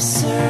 absurd.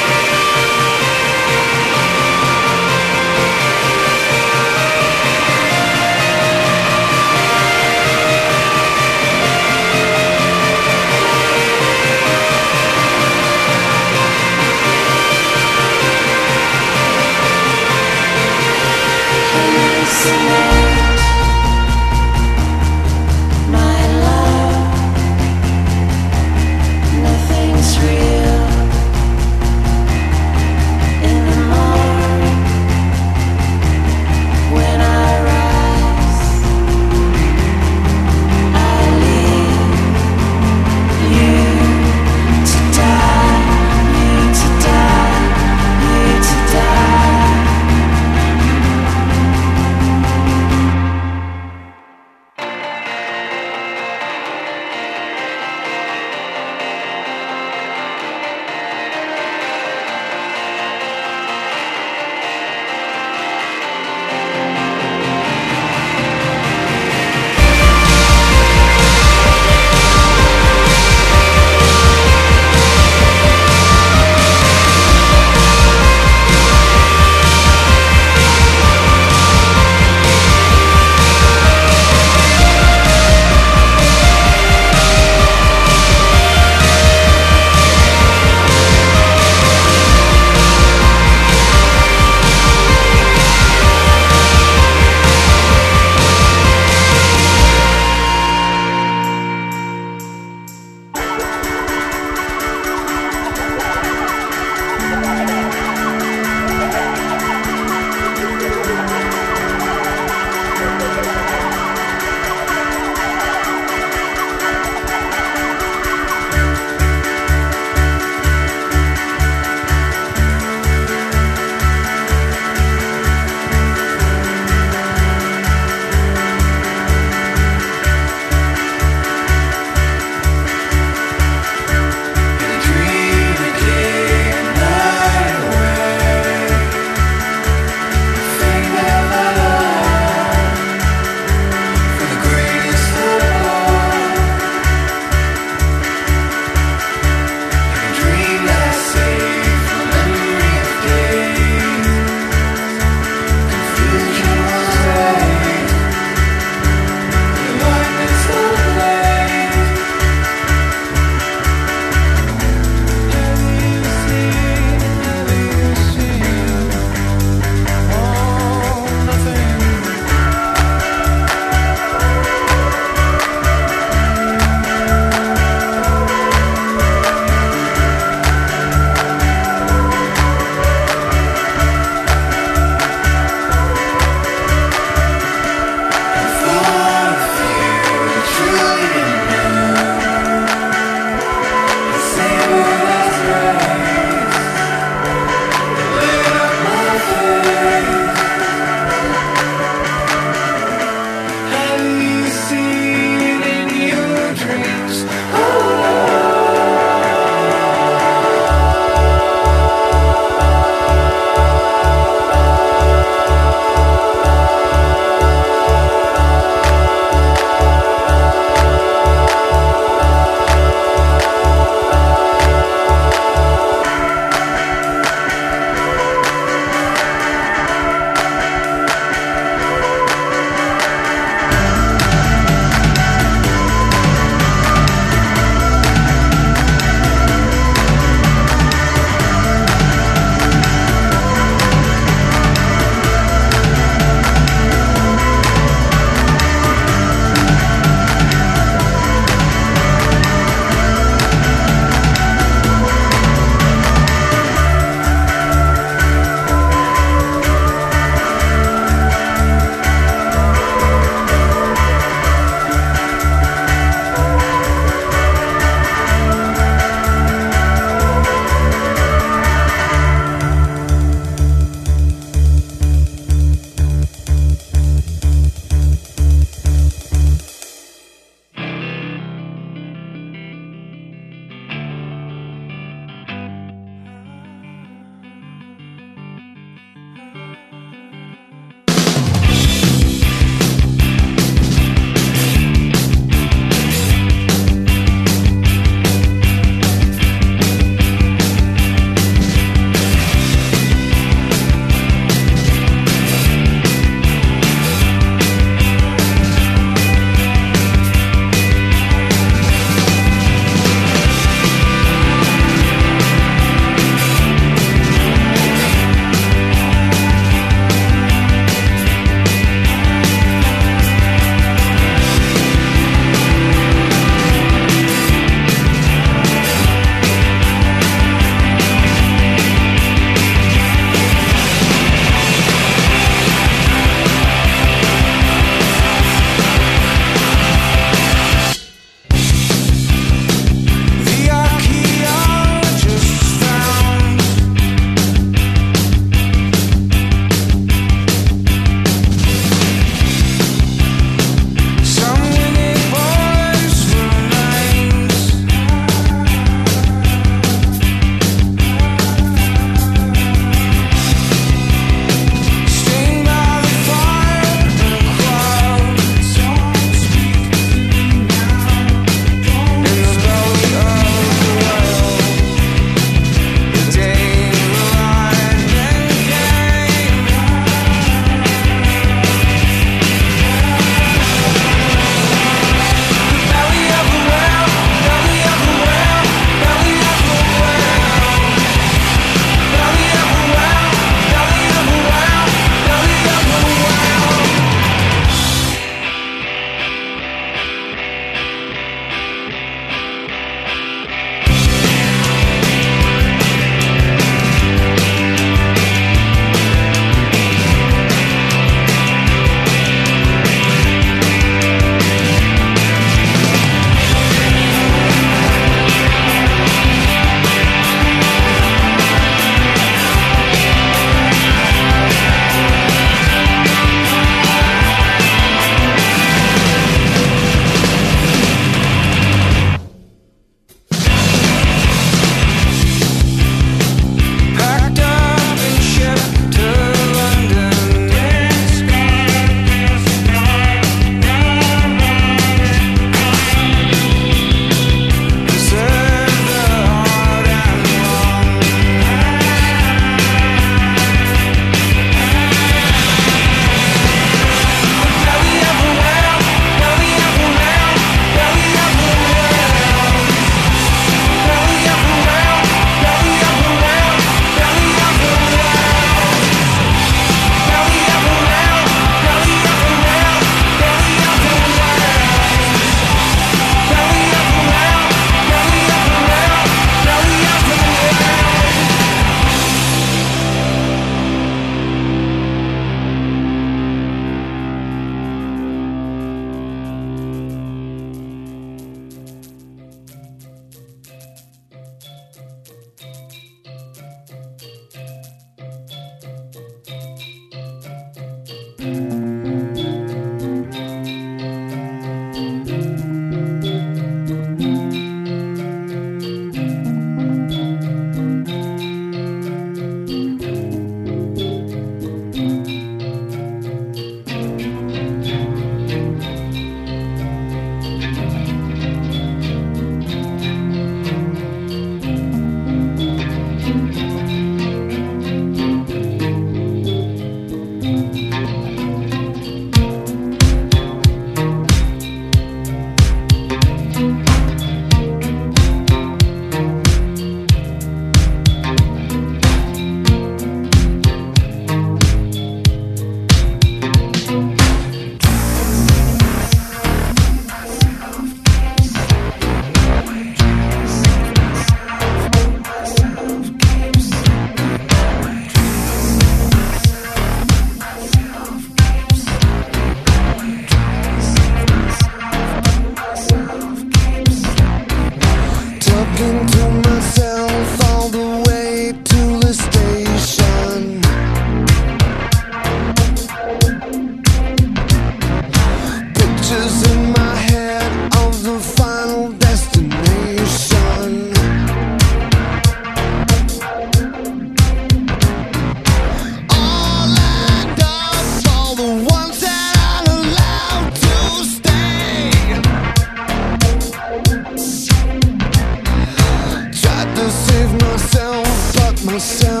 Myself,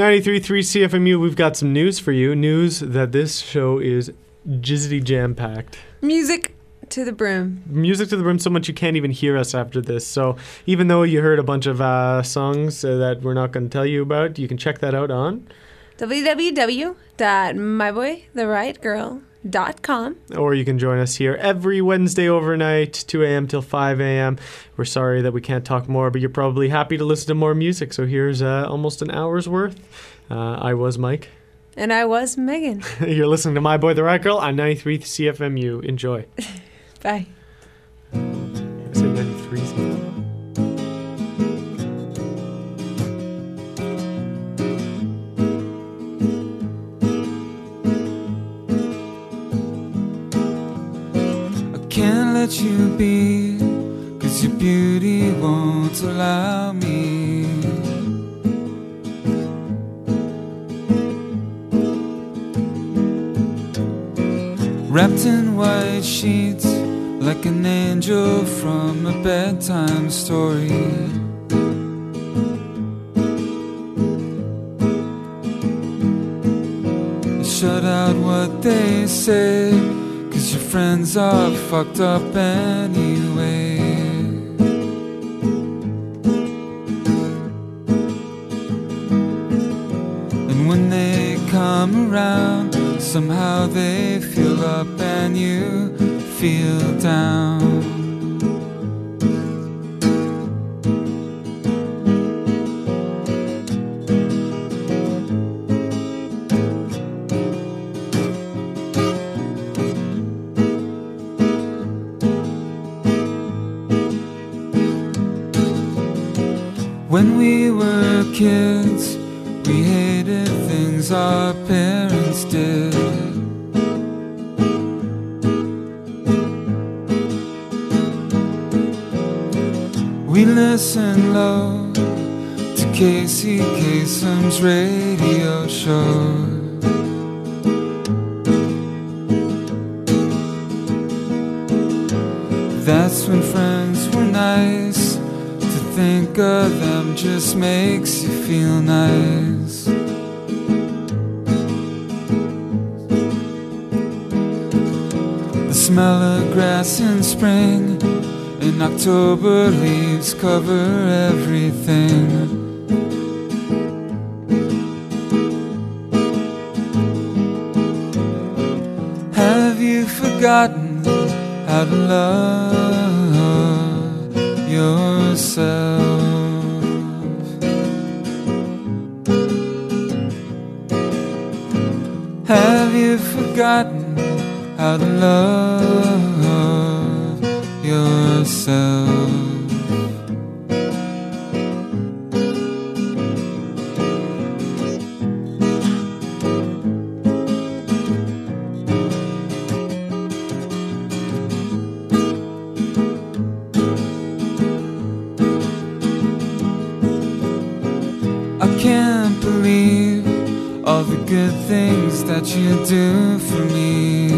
93.3 CFMU, we've got some news for you. News that this show is jizzity jam packed. Music to the brim. Music to the brim so much you can't even hear us after this. So even though you heard a bunch of uh, songs uh, that we're not going to tell you about, you can check that out on, www.myboi.therightgirl.com. or you can join us here every Wednesday overnight, 2 a.m. till 5 a.m. We're sorry that we can't talk more, but you're probably happy to listen to more music. So here's uh, almost an hour's worth. Uh, I was Mike. And I was Megan. You're listening to My Boy the Right Girl on 93 CFMU. Enjoy. Bye. Can't let you be, cause your beauty won't allow me. Wrapped in white sheets, like an angel from a bedtime story. Shut out what they your friends are fucked up anyway. And when they come around, somehow they feel up and you feel down. Cover everything. Have you forgotten how to love yourself? Have you forgotten how to love yourself? That you do for me.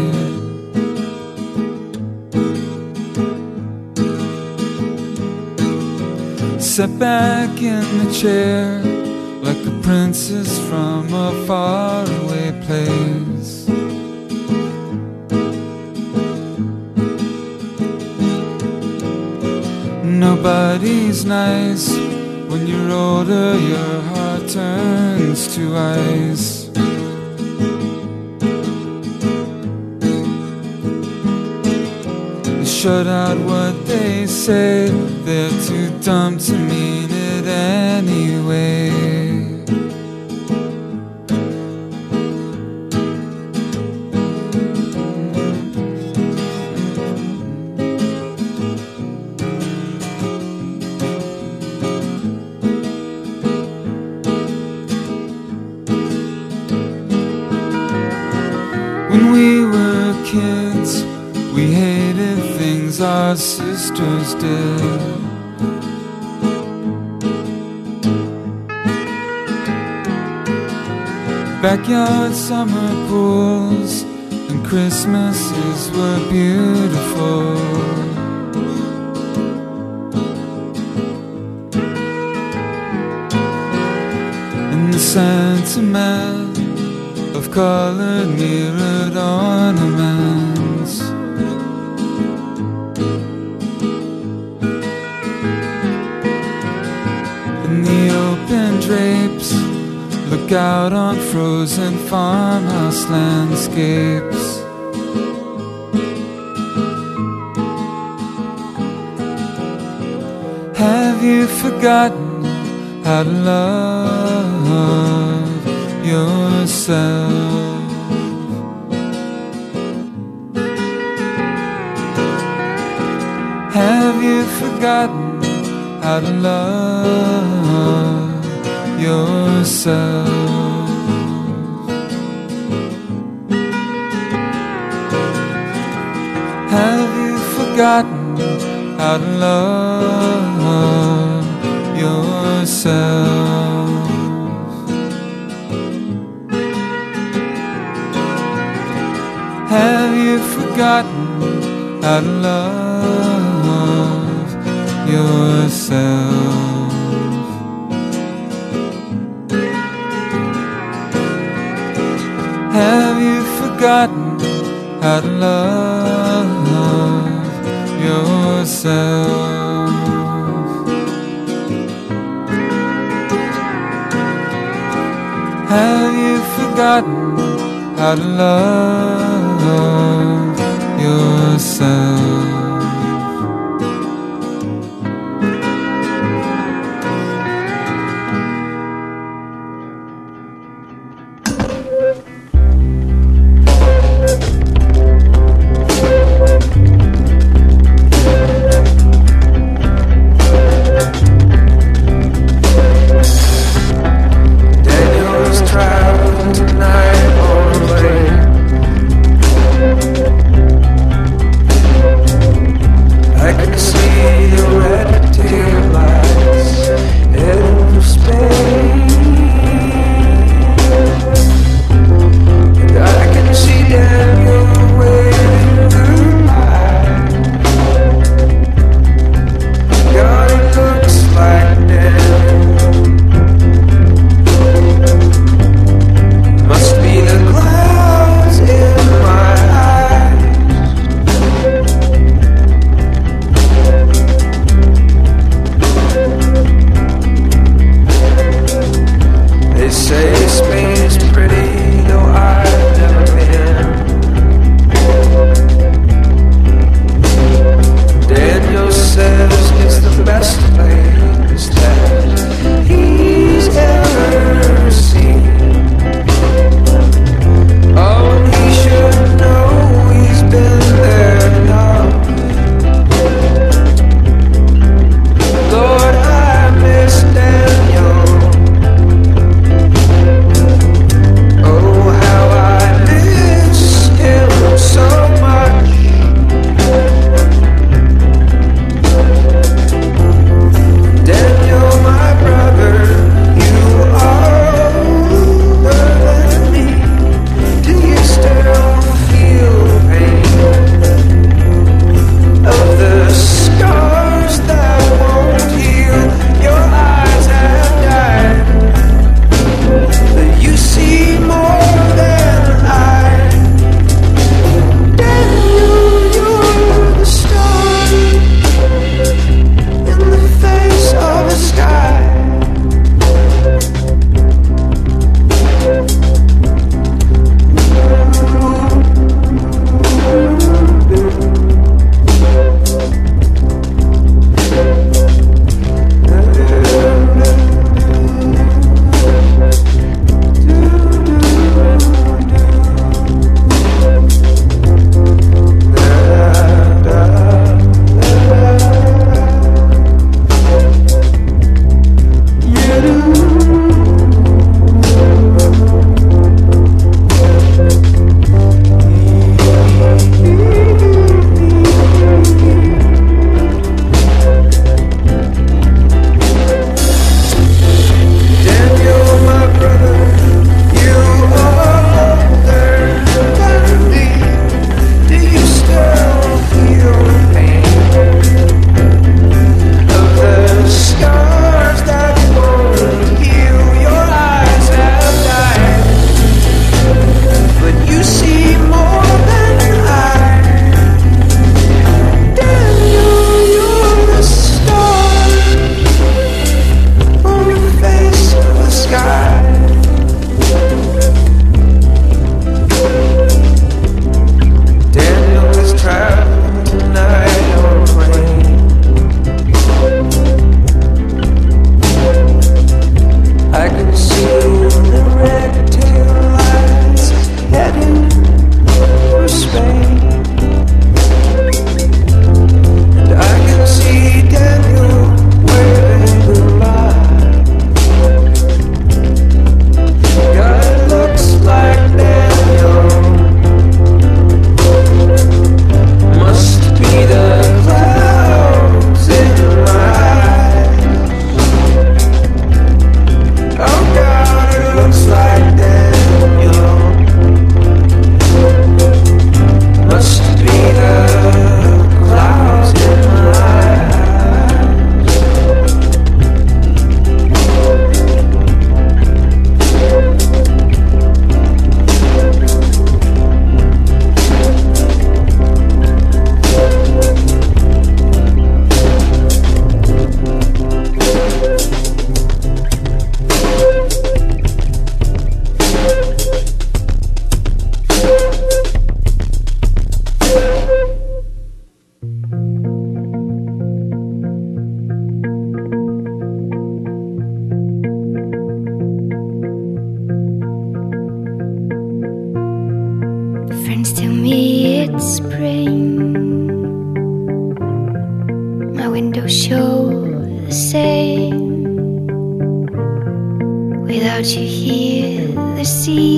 Sit back in the chair like a princess from a faraway place. Nobody's nice when you're older, your heart turns to ice. Shut out what they say, they're too dumb to mean it anyway. When we were kids, we hated things our sisters did. Backyard summer pools and Christmases were beautiful. And the sentiment of colored mirrored ornaments. Out on frozen farmhouse landscapes. Have you forgotten how to love yourself? Have you forgotten how to love yourself? Forgotten how to love yourself? Have you forgotten how to love yourself? Have you forgotten how to love forgotten how to love yourself?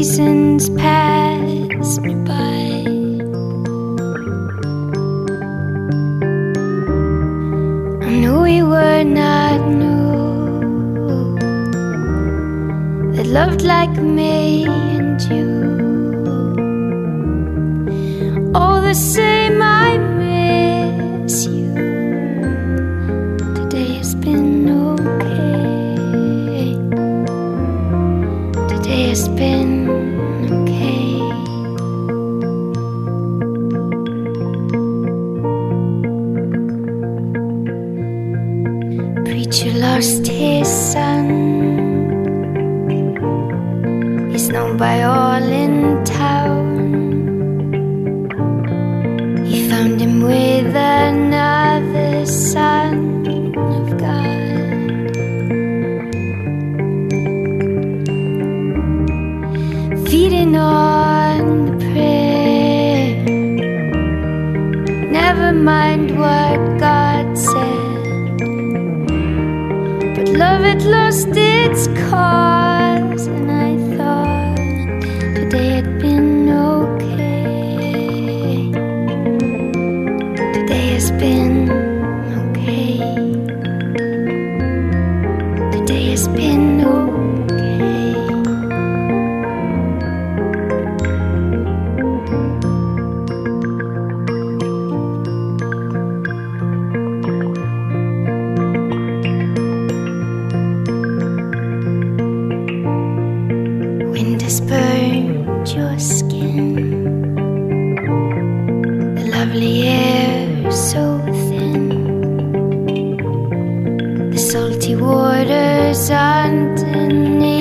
seasons passed me by. I knew we were not new. That loved like me and you. All the same, I'm. salty waters underneath.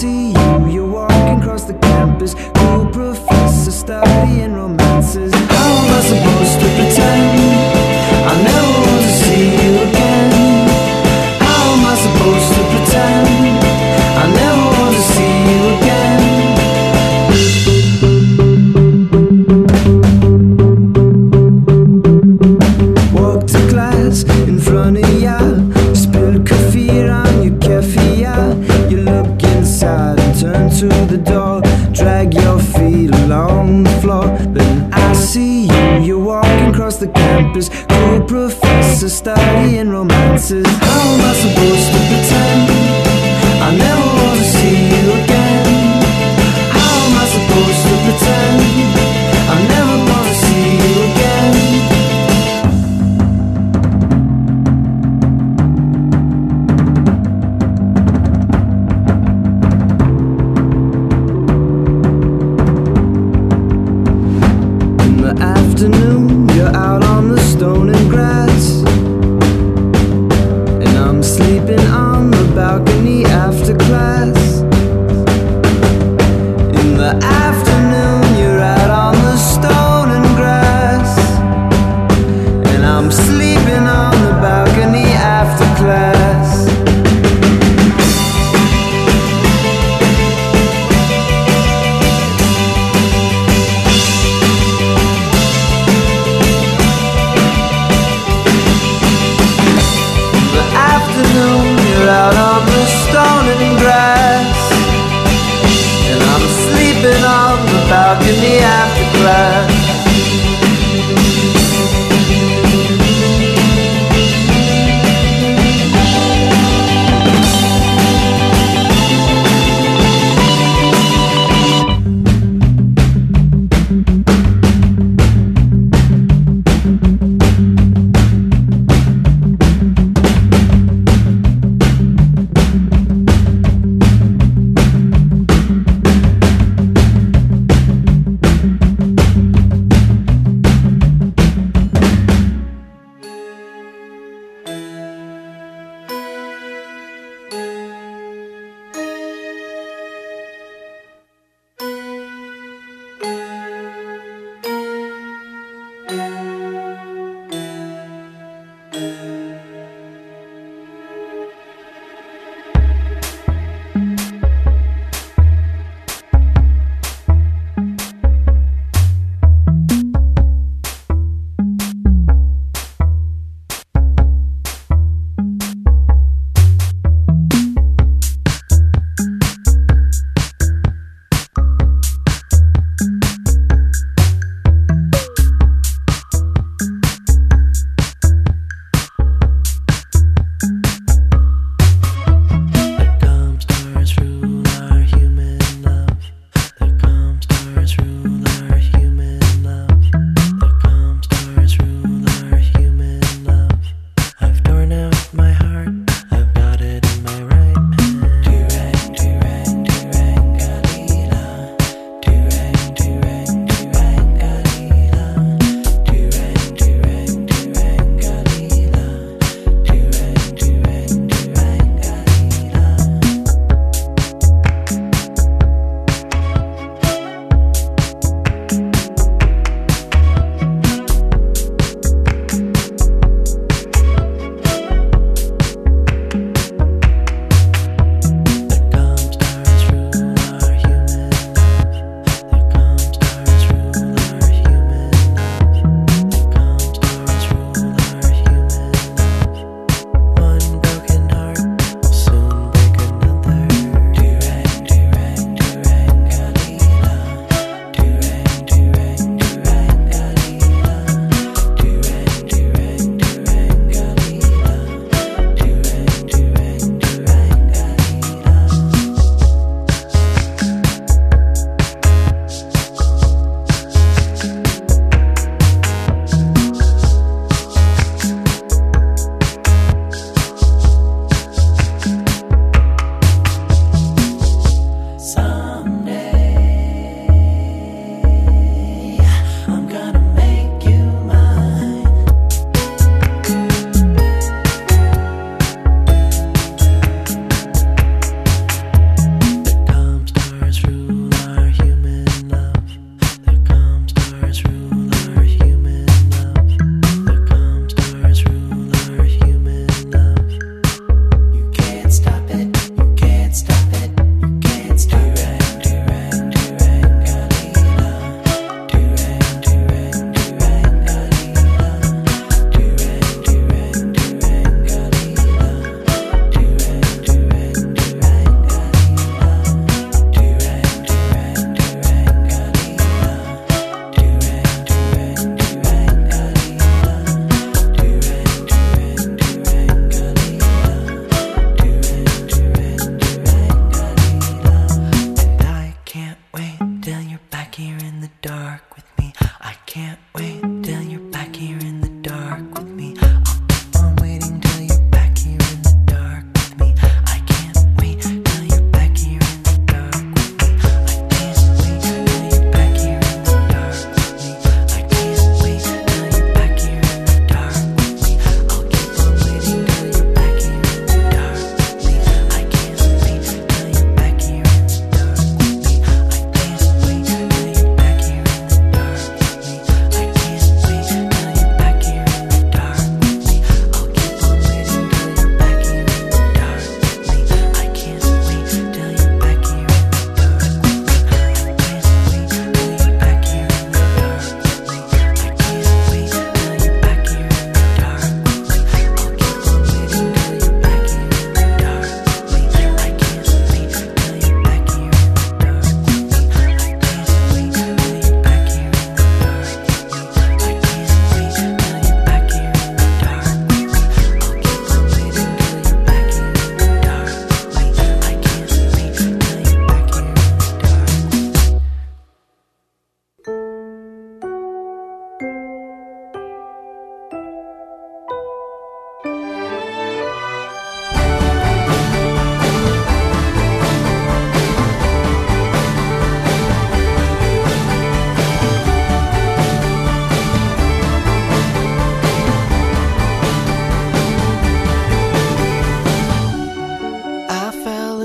See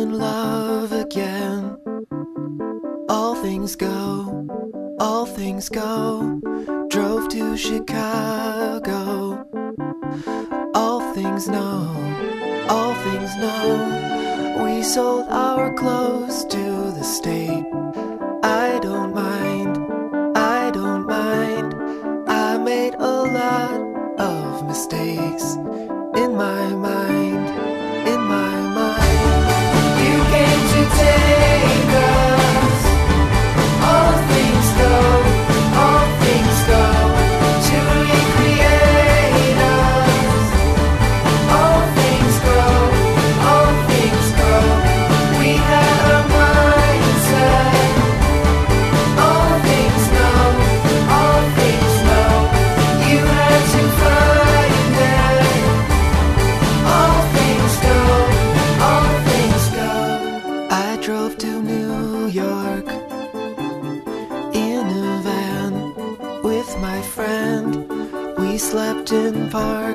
in love again. All things go, all things go. Drove to Chicago. All things know, all things know. We sold our clothes to the state. I don't mind, I don't mind. I made a lot of mistakes in my mind. far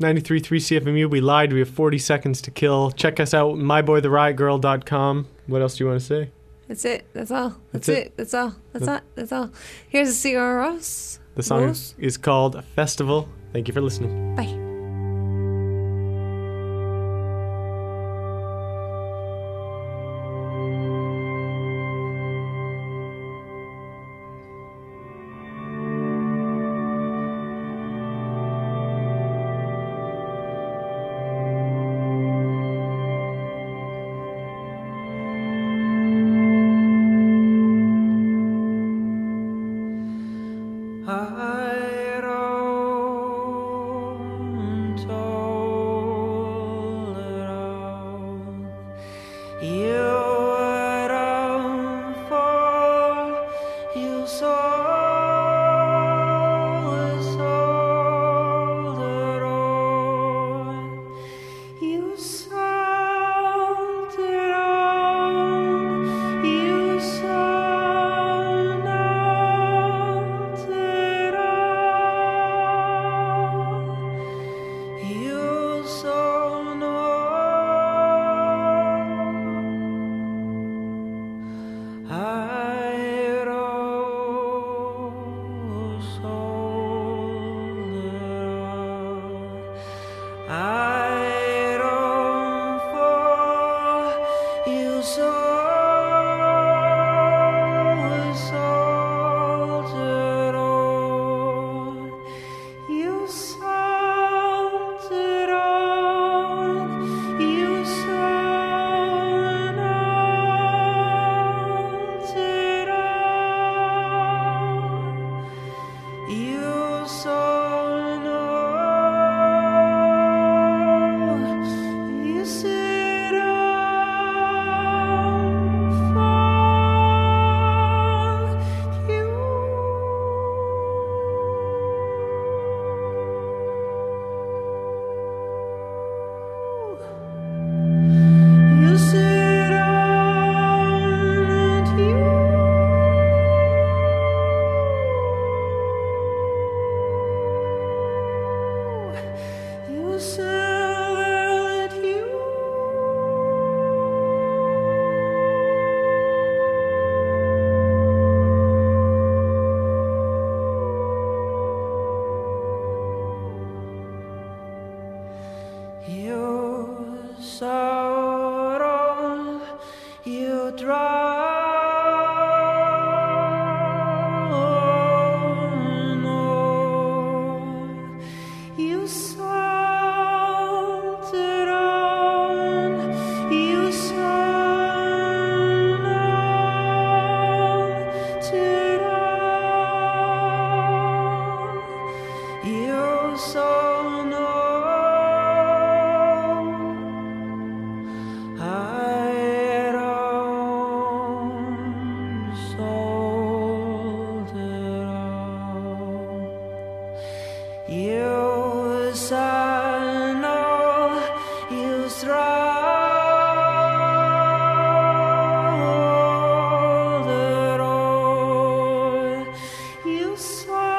93.3 CFMU. We lied. We have 40 seconds to kill. Check us out, myboytheriotgirl.com. What else do you want to say? That's it. That's all. That's, That's it. it. That's all. That's That- all. That's all. Here's a Sigur Rós. The song Rose? is called Festival. Thank you for listening. Bye. sorry.